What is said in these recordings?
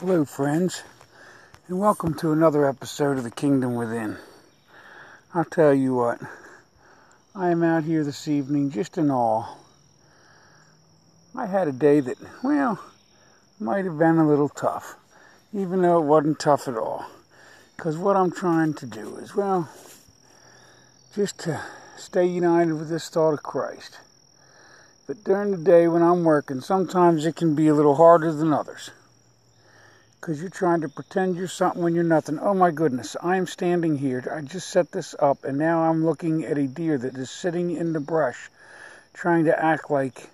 Hello, friends, and welcome to another episode of The Kingdom Within. I'll tell you what, I am out here this evening just in awe. I had a day that, well, might have been a little tough, even though it wasn't tough at all. Because what I'm trying to do is, well, just to stay united with this thought of Christ. But during the day when I'm working, sometimes it can be a little harder than others because you're trying to pretend you're something when you're nothing. Oh my goodness, I am standing here. I just set this up, and now I'm looking at a deer that is sitting in the brush, trying to act like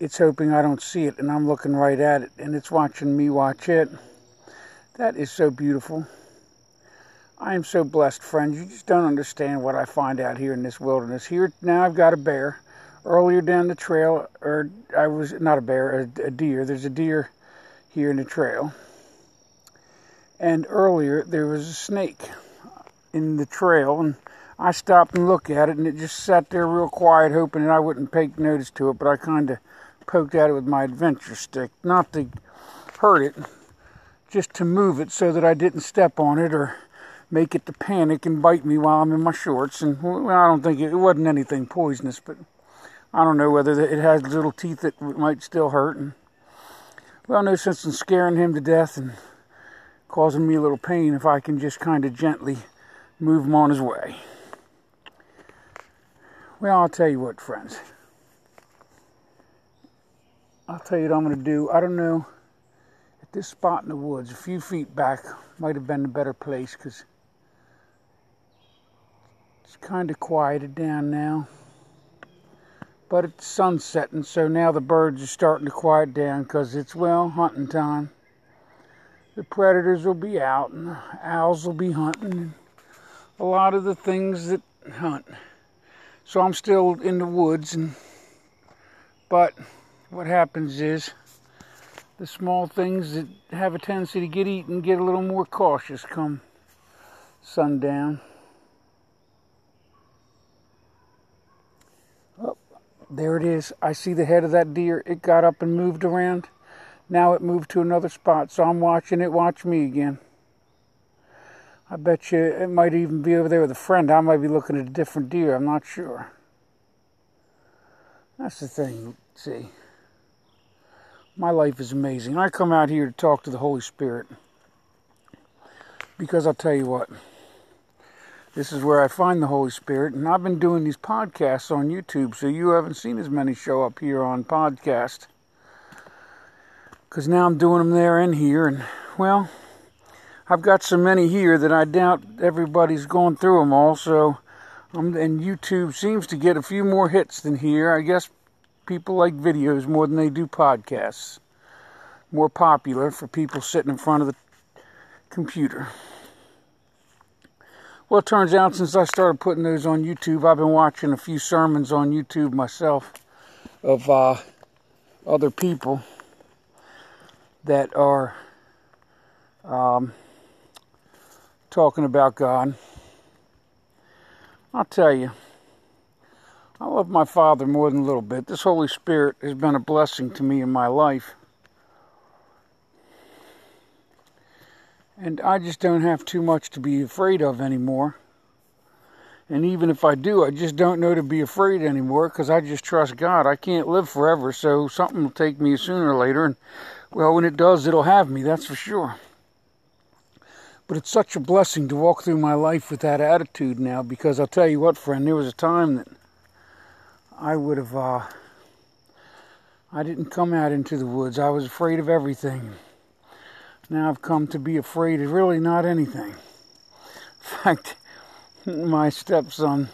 it's hoping I don't see it, and I'm looking right at it, and it's watching me watch it. That is so beautiful. I am so blessed, friends. You just don't understand what I find out here in this wilderness. Here now, I've got a bear. Earlier down the trail, or I was not a bear, a, a deer. There's a deer here in the trail and earlier there was a snake in the trail and I stopped and looked at it and it just sat there real quiet hoping that I wouldn't take notice to it but I kind of poked at it with my adventure stick not to hurt it just to move it so that I didn't step on it or make it to panic and bite me while I'm in my shorts and well, I don't think it, it wasn't anything poisonous but I don't know whether it has little teeth that might still hurt and well no sense in scaring him to death and causing me a little pain if I can just kind of gently move him on his way. Well, I'll tell you what, friends. I'll tell you what I'm going to do. I don't know. At this spot in the woods, a few feet back, might have been a better place because it's kind of quieted down now. But it's sunsetting, so now the birds are starting to quiet down because it's, well, hunting time the predators will be out and the owls will be hunting and a lot of the things that hunt. So I'm still in the woods and but what happens is the small things that have a tendency to get eaten get a little more cautious come sundown. Oh, there it is. I see the head of that deer. It got up and moved around. Now it moved to another spot, so I'm watching it watch me again. I bet you it might even be over there with a friend. I might be looking at a different deer. I'm not sure. That's the thing. See, my life is amazing. I come out here to talk to the Holy Spirit because I'll tell you what. This is where I find the Holy Spirit, and I've been doing these podcasts on YouTube, so you haven't seen as many show up here on podcast because now I'm doing them there and here, and well, I've got so many here that I doubt everybody's going through them all. So, um, and YouTube seems to get a few more hits than here. I guess people like videos more than they do podcasts. More popular for people sitting in front of the computer. Well, it turns out since I started putting those on YouTube, I've been watching a few sermons on YouTube myself of uh, other people that are um, talking about God. I'll tell you, I love my Father more than a little bit. This Holy Spirit has been a blessing to me in my life. And I just don't have too much to be afraid of anymore. And even if I do, I just don't know to be afraid anymore because I just trust God. I can't live forever, so something will take me sooner or later. And well, when it does, it'll have me, that's for sure. But it's such a blessing to walk through my life with that attitude now because I'll tell you what, friend, there was a time that I would have, uh, I didn't come out into the woods. I was afraid of everything. Now I've come to be afraid of really not anything. In fact, my stepson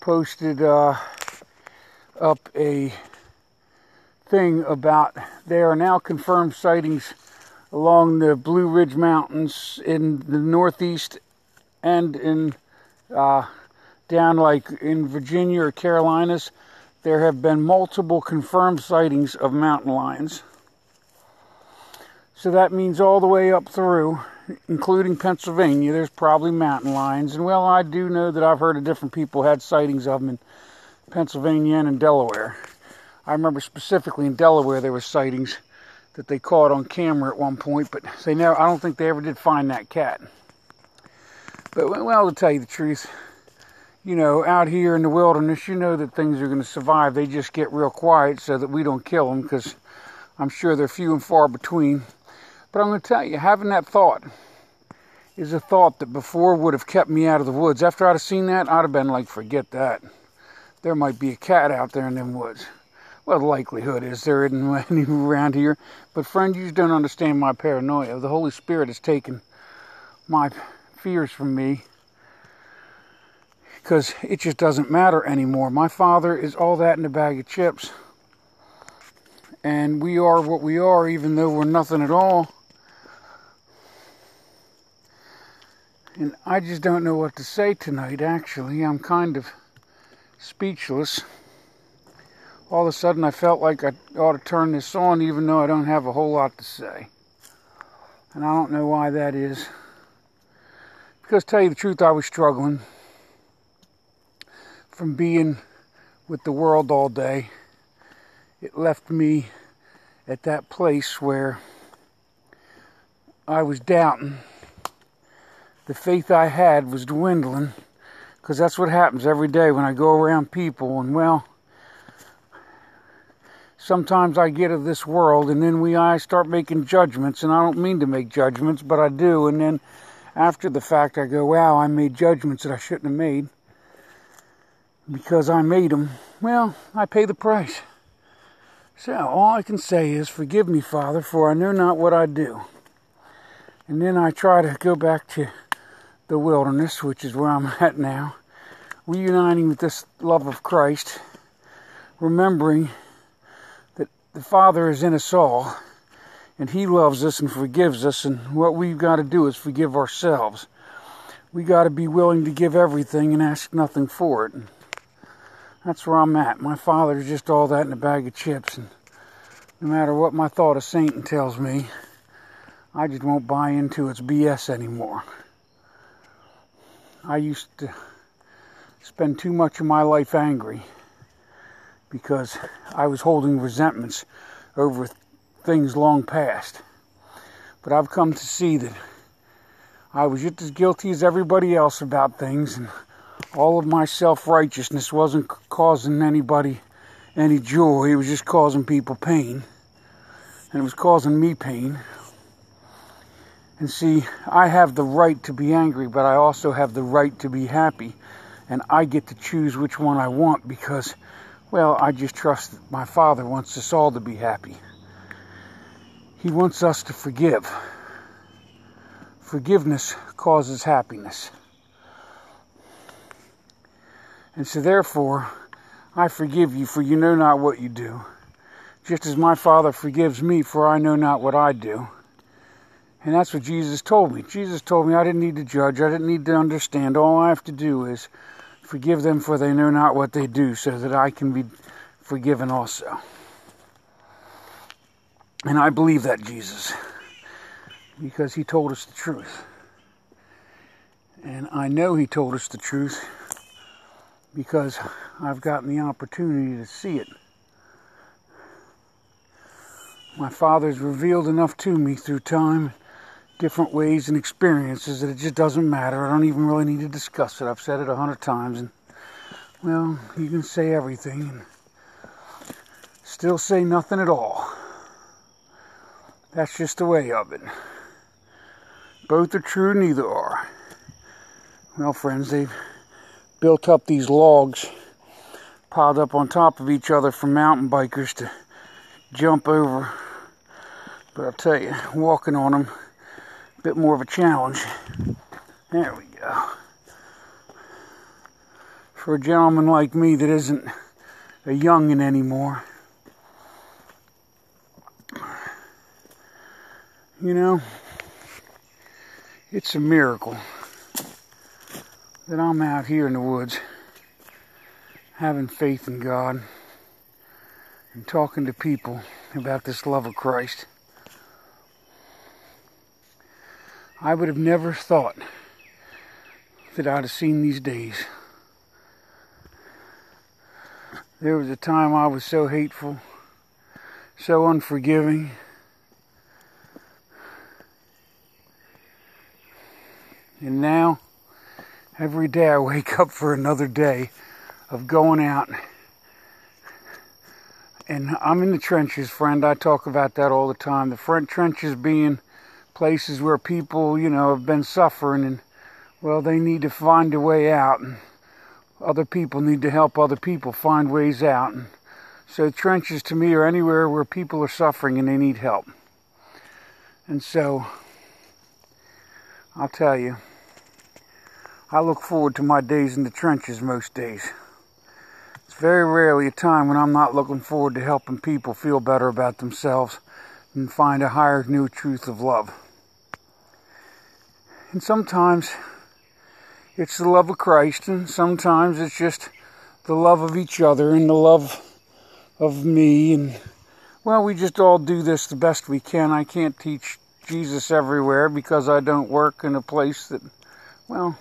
posted uh, up a thing about there are now confirmed sightings along the Blue Ridge Mountains in the Northeast and in uh, down like in Virginia or Carolinas. There have been multiple confirmed sightings of mountain lions. So that means all the way up through, including Pennsylvania, there's probably mountain lions. And well, I do know that I've heard of different people had sightings of them in Pennsylvania and in Delaware. I remember specifically in Delaware there were sightings that they caught on camera at one point, but they never, I don't think they ever did find that cat. But, well, to tell you the truth, you know, out here in the wilderness, you know that things are going to survive. They just get real quiet so that we don't kill them because I'm sure they're few and far between. But I'm going to tell you, having that thought is a thought that before would have kept me out of the woods. After I'd have seen that, I'd have been like, forget that. There might be a cat out there in them woods. Well, the likelihood is there isn't any around here. But friend, you just don't understand my paranoia. The Holy Spirit has taken my fears from me because it just doesn't matter anymore. My father is all that in a bag of chips. And we are what we are, even though we're nothing at all. And I just don't know what to say tonight, actually. I'm kind of speechless. All of a sudden, I felt like I ought to turn this on, even though I don't have a whole lot to say. And I don't know why that is. Because, tell you the truth, I was struggling from being with the world all day. It left me at that place where I was doubting. The faith I had was dwindling because that's what happens every day when I go around people. And well, sometimes I get of this world and then we I start making judgments. And I don't mean to make judgments, but I do. And then after the fact, I go, wow, I made judgments that I shouldn't have made because I made them. Well, I pay the price. So all I can say is, forgive me, Father, for I know not what I do. And then I try to go back to the wilderness, which is where I'm at now, reuniting with this love of Christ, remembering the Father is in us all and He loves us and forgives us. And what we've got to do is forgive ourselves. We got to be willing to give everything and ask nothing for it. And that's where I'm at. My father's just all that in a bag of chips. And no matter what my thought of Satan tells me, I just won't buy into its BS anymore. I used to spend too much of my life angry because I was holding resentments over things long past. But I've come to see that I was just as guilty as everybody else about things, and all of my self righteousness wasn't causing anybody any joy, it was just causing people pain. And it was causing me pain. And see, I have the right to be angry, but I also have the right to be happy. And I get to choose which one I want because, well, I just trust that my Father wants us all to be happy. He wants us to forgive. Forgiveness causes happiness. And so, therefore, I forgive you, for you know not what you do, just as my Father forgives me, for I know not what I do. And that's what Jesus told me. Jesus told me I didn't need to judge, I didn't need to understand. All I have to do is forgive them, for they know not what they do, so that I can be forgiven also. And I believe that Jesus, because he told us the truth. And I know he told us the truth because I've gotten the opportunity to see it. My Father's revealed enough to me through time, different ways and experiences that it just doesn't matter. I don't even really need to discuss it. I've said it a hundred times, and well, you can say everything and still say nothing at all. That's just the way of it. Both are true, neither are. Well, friends, they've built up these logs piled up on top of each other for mountain bikers to jump over. But I'll tell you, walking on them, bit more of a challenge. There we go. For a gentleman like me that isn't a youngin' anymore. You know, it's a miracle that I'm out here in the woods having faith in God and talking to people about this love of Christ. I would have never thought that I'd have seen these days. There was a time I was so hateful, so unforgiving. And now, every day I wake up for another day of going out. And I'm in the trenches, friend. I talk about that all the time. The front trenches being places where people, you know, have been suffering and, well, they need to find a way out. And other people need to help other people find ways out. And so trenches to me are anywhere where people are suffering and they need help. And so I'll tell you, I look forward to my days in the trenches most days. It's very rarely a time when I'm not looking forward to helping people feel better about themselves and find a higher new truth of love. And sometimes it's the love of Christ, and sometimes it's just the love of each other and the love of me. And well, we just all do this the best we can. I can't teach Jesus everywhere because I don't work in a place that, well,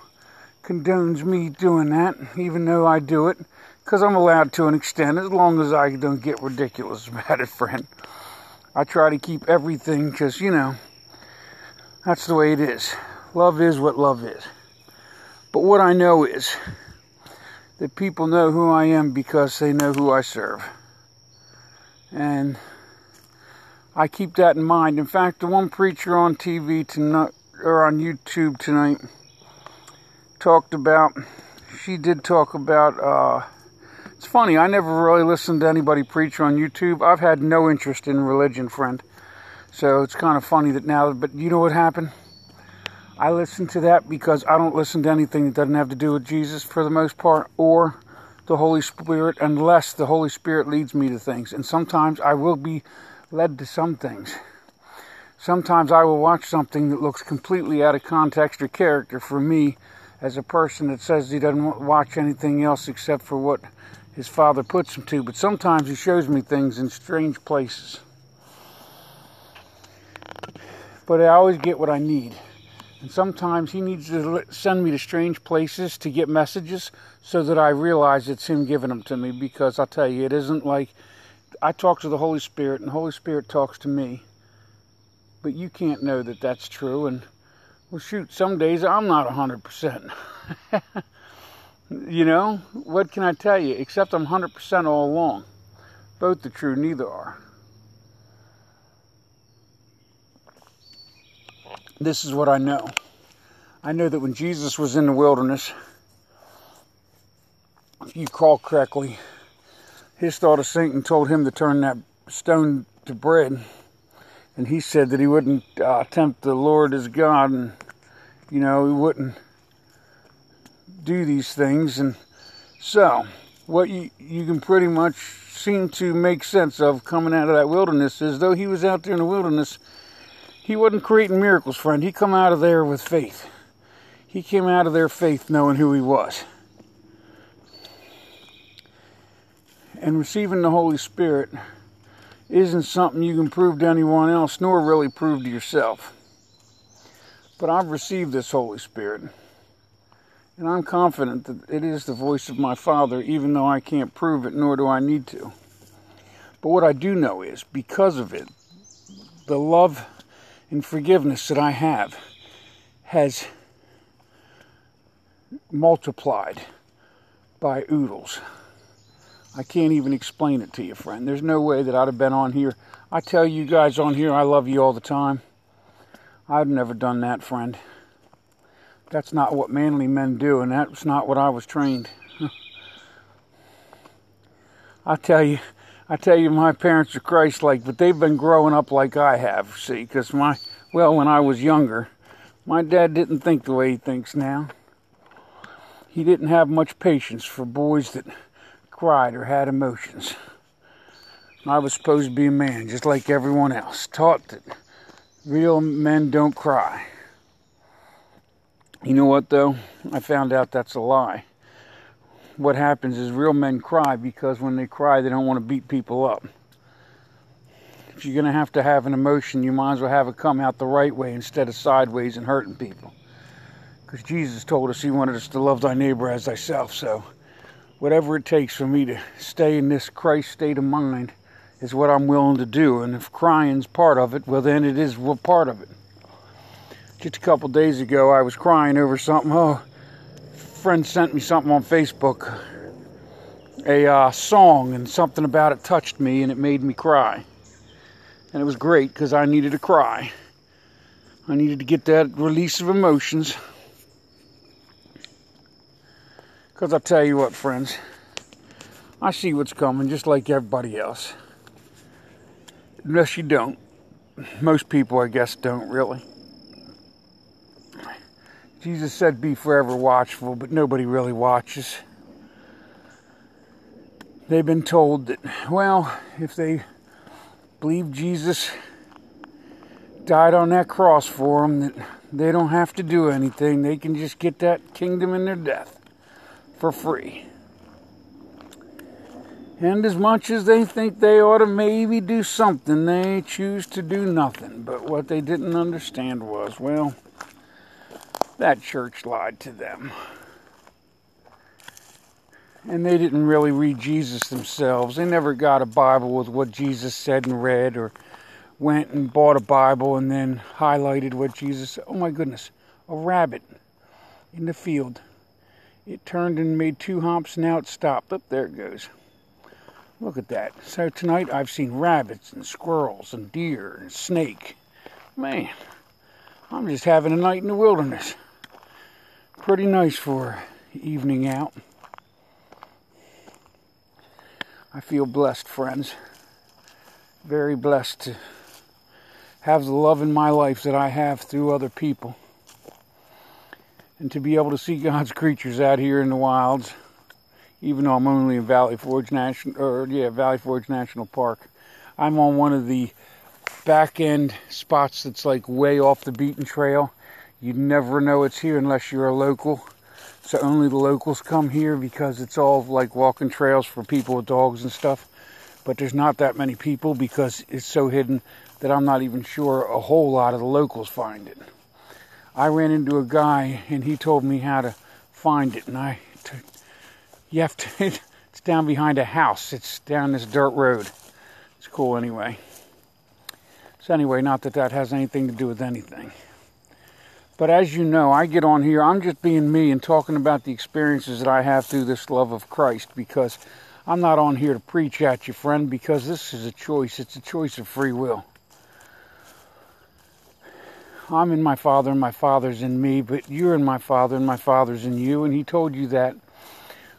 condones me doing that, even though I do it, because I'm allowed to an extent, as long as I don't get ridiculous about it, friend. I try to keep everything because, you know, that's the way it is. Love is what love is. But what I know is that people know who I am because they know who I serve. And I keep that in mind. In fact, the one preacher on TV tonight, or on YouTube tonight, talked about, she did talk about, uh, it's funny, I never really listened to anybody preach on YouTube. I've had no interest in religion, friend. So it's kind of funny that now, but you know what happened? I listen to that because I don't listen to anything that doesn't have to do with Jesus for the most part or the Holy Spirit unless the Holy Spirit leads me to things. And sometimes I will be led to some things. Sometimes I will watch something that looks completely out of context or character for me as a person that says he doesn't watch anything else except for what his father puts him to. But sometimes he shows me things in strange places. But I always get what I need. And sometimes he needs to send me to strange places to get messages so that I realize it's him giving them to me. Because I'll tell you, it isn't like I talk to the Holy Spirit and the Holy Spirit talks to me. But you can't know that that's true. And well, shoot, some days I'm not 100%. you know, what can I tell you? Except I'm 100% all along. Both are true, neither are. This is what I know. I know that when Jesus was in the wilderness, if you call correctly, his thought of Satan told him to turn that stone to bread. And he said that he wouldn't uh, tempt the Lord as God and, you know, he wouldn't do these things. And so, what you, you can pretty much seem to make sense of coming out of that wilderness is though he was out there in the wilderness, he wasn't creating miracles, friend. He come out of there with faith. He came out of there faith knowing who he was. And receiving the Holy Spirit isn't something you can prove to anyone else, nor really prove to yourself. But I've received this Holy Spirit. And I'm confident that it is the voice of my Father, even though I can't prove it, nor do I need to. But what I do know is, because of it, the love and forgiveness that I have has multiplied by oodles. I can't even explain it to you, friend. There's no way that I'd have been on here. I tell you guys on here I love you all the time. I've never done that, friend. That's not what manly men do, and that's not what I was trained. I tell you, I tell you, my parents are Christ-like, but they've been growing up like I have. See, because my well, when I was younger, my dad didn't think the way he thinks now. He didn't have much patience for boys that cried or had emotions. I was supposed to be a man, just like everyone else, taught that real men don't cry. You know what, though? I found out that's a lie what happens is real men cry because when they cry, they don't want to beat people up. If you're going to have to have an emotion, you might as well have it come out the right way instead of sideways and hurting people. Because Jesus told us He wanted us to love thy neighbor as thyself. So, whatever it takes for me to stay in this Christ state of mind is what I'm willing to do. And if crying's part of it, well, then it is part of it. just a couple days ago, I was crying over something. Oh, friend sent me something on Facebook, a uh, song, and something about it touched me and it made me cry. And it was great because I needed to cry. I needed to get that release of emotions. Because I'll tell you what, friends, I see what's coming just like everybody else. Unless you don't. Most people, I guess, don't really. Jesus said, Be forever watchful, but nobody really watches. They've been told that, well, if they believe Jesus died on that cross for them, that they don't have to do anything. They can just get that kingdom in their death for free. And as much as they think they ought to maybe do something, they choose to do nothing. But what they didn't understand was, well, that church lied to them. And they didn't really read Jesus themselves. They never got a Bible with what Jesus said and read, or went and bought a Bible and then highlighted what Jesus said. Oh my goodness, a rabbit in the field. It turned and made two hops, now it stopped. Up there it goes. Look at that. So tonight I've seen rabbits and squirrels and deer and snake. Man, I'm just having a night in the wilderness. Pretty nice for evening out. I feel blessed, friends. Very blessed to have the love in my life that I have through other people. And to be able to see God's creatures out here in the wilds even though I'm only in Valley Forge National, or yeah, Valley Forge National Park. I'm on one of the back end spots that's like way off the beaten trail. You never know it's here unless you're a local. So only the locals come here because it's all like walking trails for people with dogs and stuff. But there's not that many people because it's so hidden that I'm not even sure a whole lot of the locals find it. I ran into a guy and he told me how to find it and I t- you have to, it's down behind a house. It's down this dirt road. It's cool anyway. So, anyway, not that that has anything to do with anything. But as you know, I get on here, I'm just being me and talking about the experiences that I have through this love of Christ because I'm not on here to preach at you, friend, because this is a choice. It's a choice of free will. I'm in my Father and my Father's in me, but you're in my Father and my Father's in you, and He told you that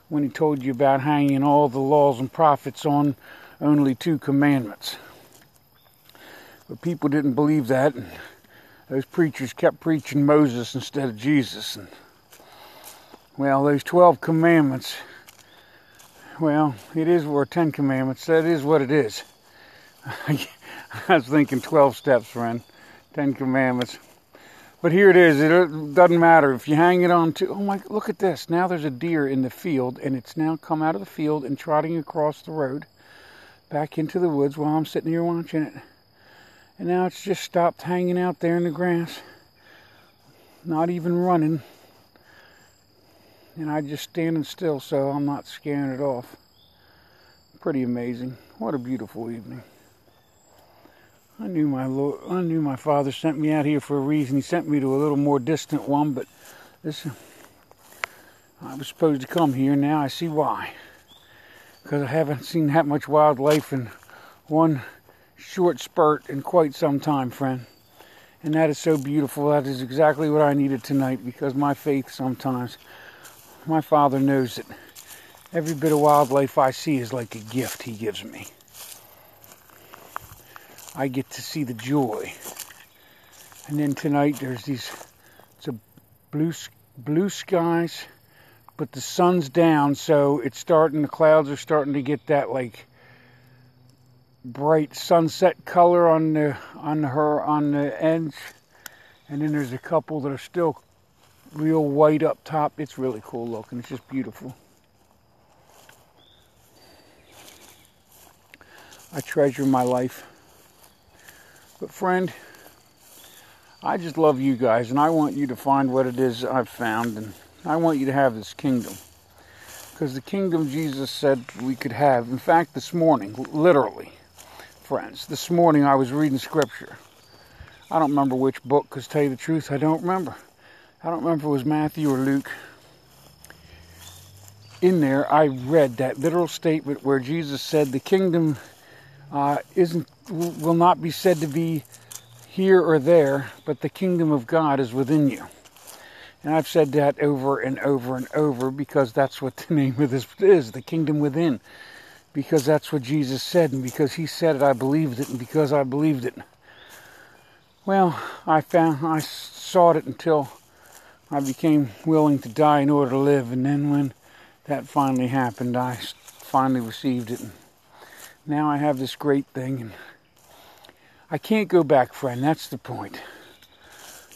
when he told you about hanging all the laws and prophets on only two commandments. But people didn't believe that. Those preachers kept preaching Moses instead of Jesus. And, well, those 12 commandments, well, it is, or 10 commandments, that is what it is. I was thinking 12 steps, friend. 10 commandments. But here it is. It doesn't matter if you hang it on to. Oh my! Look at this. Now there's a deer in the field, and it's now come out of the field and trotting across the road, back into the woods while I'm sitting here watching it. And now it's just stopped hanging out there in the grass, not even running. And I just standing still, so I'm not scaring it off. Pretty amazing. What a beautiful evening. I knew my Lord, I knew my Father sent me out here for a reason. He sent me to a little more distant one, but this I was supposed to come here. Now I see why. Because I haven't seen that much wildlife in one short spurt in quite some time, friend. And that is so beautiful. That is exactly what I needed tonight because my faith sometimes, my Father knows that every bit of wildlife I see is like a gift He gives me. I get to see the joy. And then tonight there's these, it's a blue, blue skies, but the sun's down, so it's starting, the clouds are starting to get that like bright sunset color on the, on her, on the edge. And then there's a couple that are still real white up top. It's really cool looking. It's just beautiful. I treasure my life. But, friend, I just love you guys, and I want you to find what it is I've found, and I want you to have this kingdom. Because the kingdom Jesus said we could have. In fact, this morning, literally, friends, this morning I was reading scripture. I don't remember which book, because tell you the truth, I don't remember. I don't remember if it was Matthew or Luke. In there, I read that literal statement where Jesus said, "The kingdom uh, isn't will not be said to be here or there, but the kingdom of God is within you." And I've said that over and over and over because that's what the name of this is, the kingdom within. Because that's what Jesus said, and because He said it, I believed it, and because I believed it. Well, I found I sought it until I became willing to die in order to live, and then when that finally happened, I finally received it. And now I have this great thing, and I can't go back, friend. That's the point.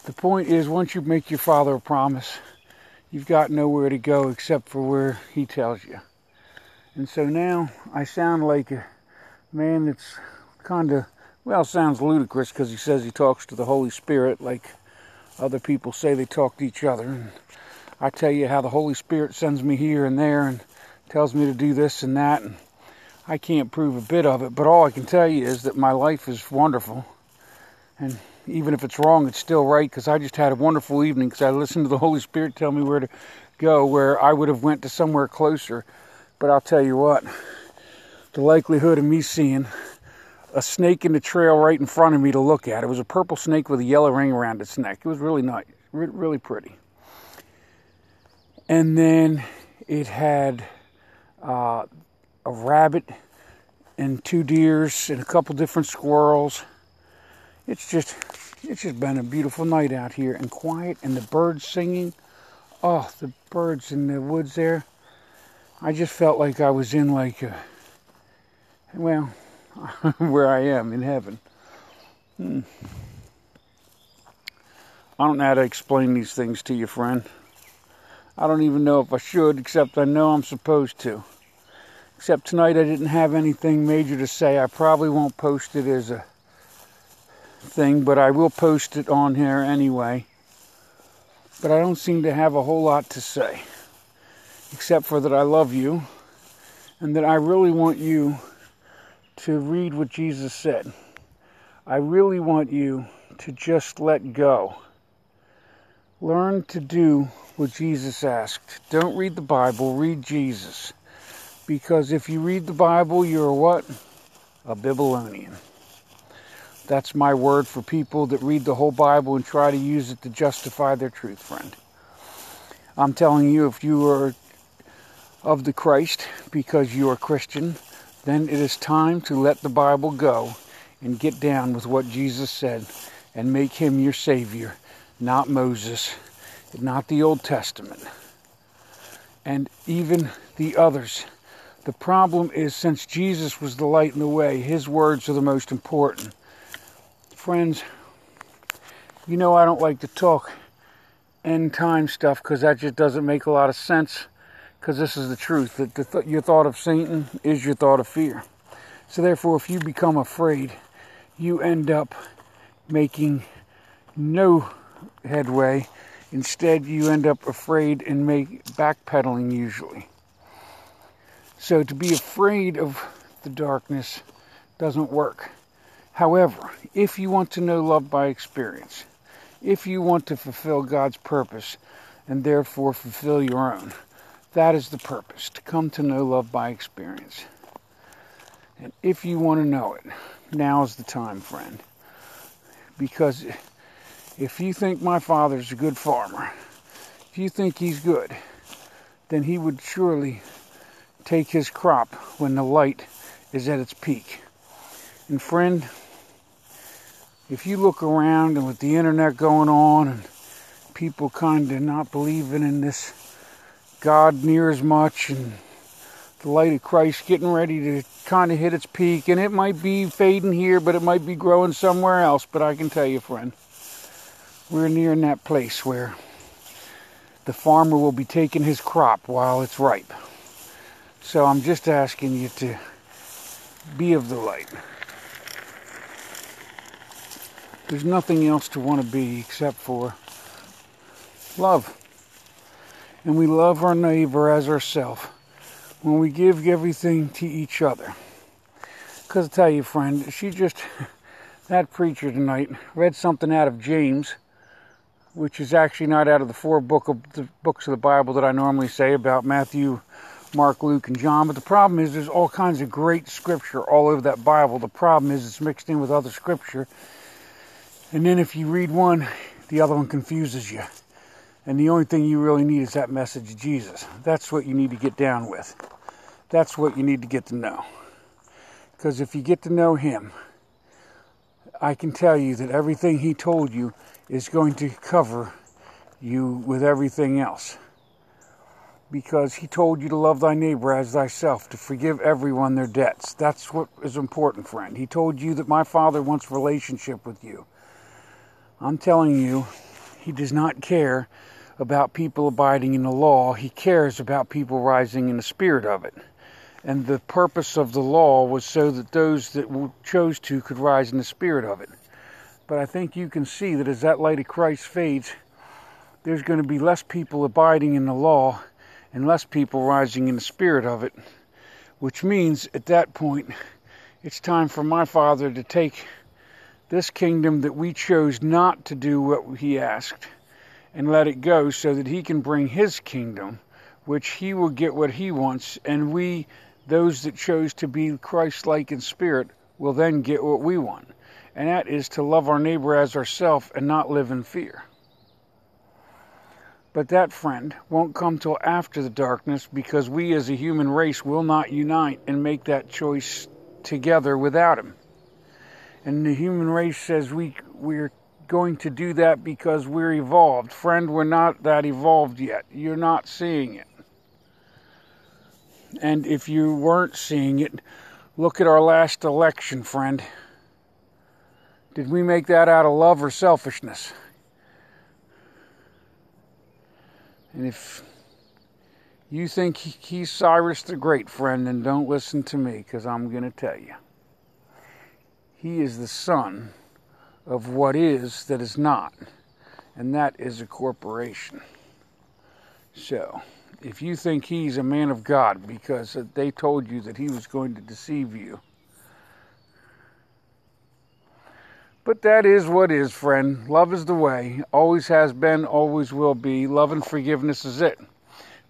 The point is, once you make your father a promise, you've got nowhere to go except for where he tells you. And so now I sound like a man that's kind of well, sounds ludicrous because he says he talks to the Holy Spirit like other people say they talk to each other. And I tell you how the Holy Spirit sends me here and there and tells me to do this and that. And I can't prove a bit of it, but all I can tell you is that my life is wonderful. And even if it's wrong, it's still right because I just had a wonderful evening because I listened to the Holy Spirit tell me where to go, where I would have went to somewhere closer. But I'll tell you what, the likelihood of me seeing a snake in the trail right in front of me to look at. It was a purple snake with a yellow ring around its neck. It was really nice, really pretty. And then it had uh, a rabbit and two deers and a couple different squirrels. It's just, it's just been a beautiful night out here and quiet and the birds singing. Oh, the birds in the woods there. I just felt like I was in like a, well, where I am in heaven. Hmm. I don't know how to explain these things to you, friend. I don't even know if I should, except I know I'm supposed to. Except tonight I didn't have anything major to say. I probably won't post it as a thing, but I will post it on here anyway. But I don't seem to have a whole lot to say, except for that I love you and that I really want you to read what Jesus said. I really want you to just let go. Learn to do what Jesus asked. Don't read the Bible, read Jesus. Because if you read the Bible, you're what? A Babylonian. That's my word for people that read the whole Bible and try to use it to justify their truth, friend. I'm telling you, if you are of the Christ because you are Christian, then it is time to let the Bible go and get down with what Jesus said and make him your Savior, not Moses, not the Old Testament, and even the others. The problem is since Jesus was the light and the way, his words are the most important. Friends, you know I don't like to talk end time stuff because that just doesn't make a lot of sense because this is the truth that the th- your thought of Satan is your thought of fear. So, therefore, if you become afraid, you end up making no headway. Instead, you end up afraid and make backpedaling usually. So, to be afraid of the darkness doesn't work. However, if you want to know love by experience, if you want to fulfill God's purpose and therefore fulfill your own, that is the purpose, to come to know love by experience. And if you want to know it, now is the time, friend. Because if you think my father's a good farmer, if you think he's good, then he would surely take his crop when the light is at its peak. And friend, if you look around and with the internet going on and people kind of not believing in this God near as much and the light of Christ getting ready to kind of hit its peak. And it might be fading here, but it might be growing somewhere else. But I can tell you, friend, we're near in that place where the farmer will be taking his crop while it's ripe. So I'm just asking you to be of the light. There's nothing else to want to be except for love and we love our neighbor as ourselves when we give everything to each other. Because I tell you, friend, she just, that preacher tonight read something out of James, which is actually not out of the four book of the books of the Bible that I normally say about Matthew, Mark, Luke, and John. But the problem is there's all kinds of great scripture all over that Bible. The problem is it's mixed in with other scripture. And then if you read one, the other one confuses you. And the only thing you really need is that message of Jesus. That's what you need to get down with. That's what you need to get to know. Because if you get to know Him, I can tell you that everything He told you is going to cover you with everything else. Because He told you to love thy neighbor as thyself, to forgive everyone their debts. That's what is important, friend. He told you that my Father wants relationship with you. I'm telling you, He does not care about people abiding in the law, He cares about people rising in the spirit of it. And the purpose of the law was so that those that chose to could rise in the spirit of it. But I think you can see that as that light of Christ fades, there's going to be less people abiding in the law and less people rising in the spirit of it, which means at that point, it's time for my Father to take this kingdom that we chose not to do what he asked and let it go so that he can bring his kingdom, which he will get what he wants, and we, those that chose to be Christ like in spirit, will then get what we want. And that is to love our neighbor as ourselves and not live in fear. But that friend won't come till after the darkness because we as a human race will not unite and make that choice together without him. And the human race says we we're going to do that because we're evolved. Friend, we're not that evolved yet. You're not seeing it. And if you weren't seeing it, look at our last election, friend. Did we make that out of love or selfishness? And if you think he's Cyrus the Great, friend, then don't listen to me because I'm going to tell you. He is the son of what is that is not, and that is a corporation. So, if you think he's a man of God because they told you that he was going to deceive you, but that is what is, friend. Love is the way, always has been, always will be. Love and forgiveness is it.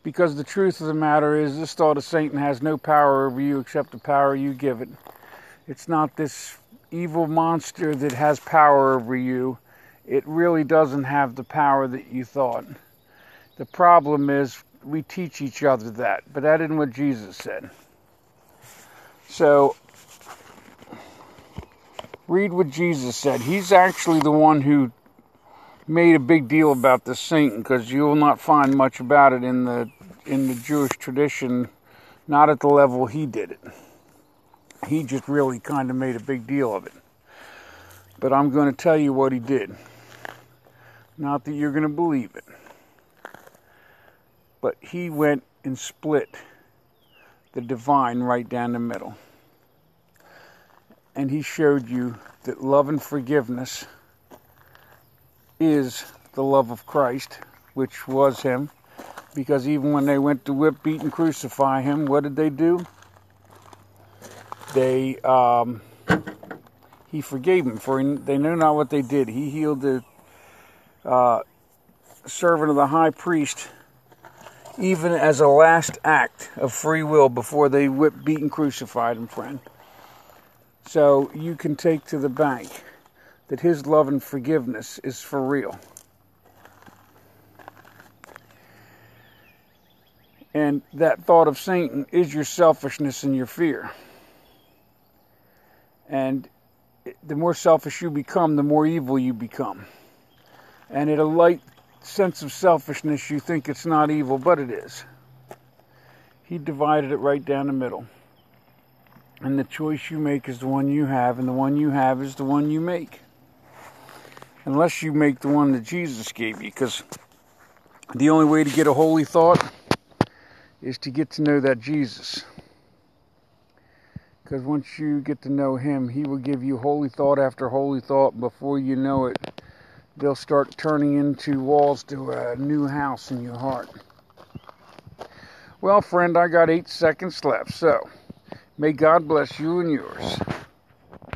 Because the truth of the matter is, this thought of Satan has no power over you except the power you give it. It's not this evil monster that has power over you, it really doesn't have the power that you thought. The problem is we teach each other that, but that isn't what Jesus said. So, read what Jesus said. He's actually the one who made a big deal about the Satan because you will not find much about it in the in the Jewish tradition, not at the level he did it he just really kind of made a big deal of it. But I'm going to tell you what he did. Not that you're going to believe it. But he went and split the divine right down the middle. And he showed you that love and forgiveness is the love of Christ, which was him. Because even when they went to whip, beat, and crucify him, what did they do? They um, he forgave them for they knew not what they did. He healed the uh, servant of the high priest even as a last act of free will before they whipped, beat, and crucified him, friend. So you can take to the bank that his love and forgiveness is for real. And that thought of Satan is your selfishness and your fear. And the more selfish you become, the more evil you become. And at a light sense of selfishness, you think it's not evil, but it is. He divided it right down the middle. And the choice you make is the one you have, and the one you have is the one you make. Unless you make the one that Jesus gave you, because the only way to get a holy thought is to get to know that Jesus. Because once you get to know Him, He will give you holy thought after holy thought. Before you know it, they'll start turning into walls to a new house in your heart. Well, friend, I got eight seconds left, so may God bless you and yours.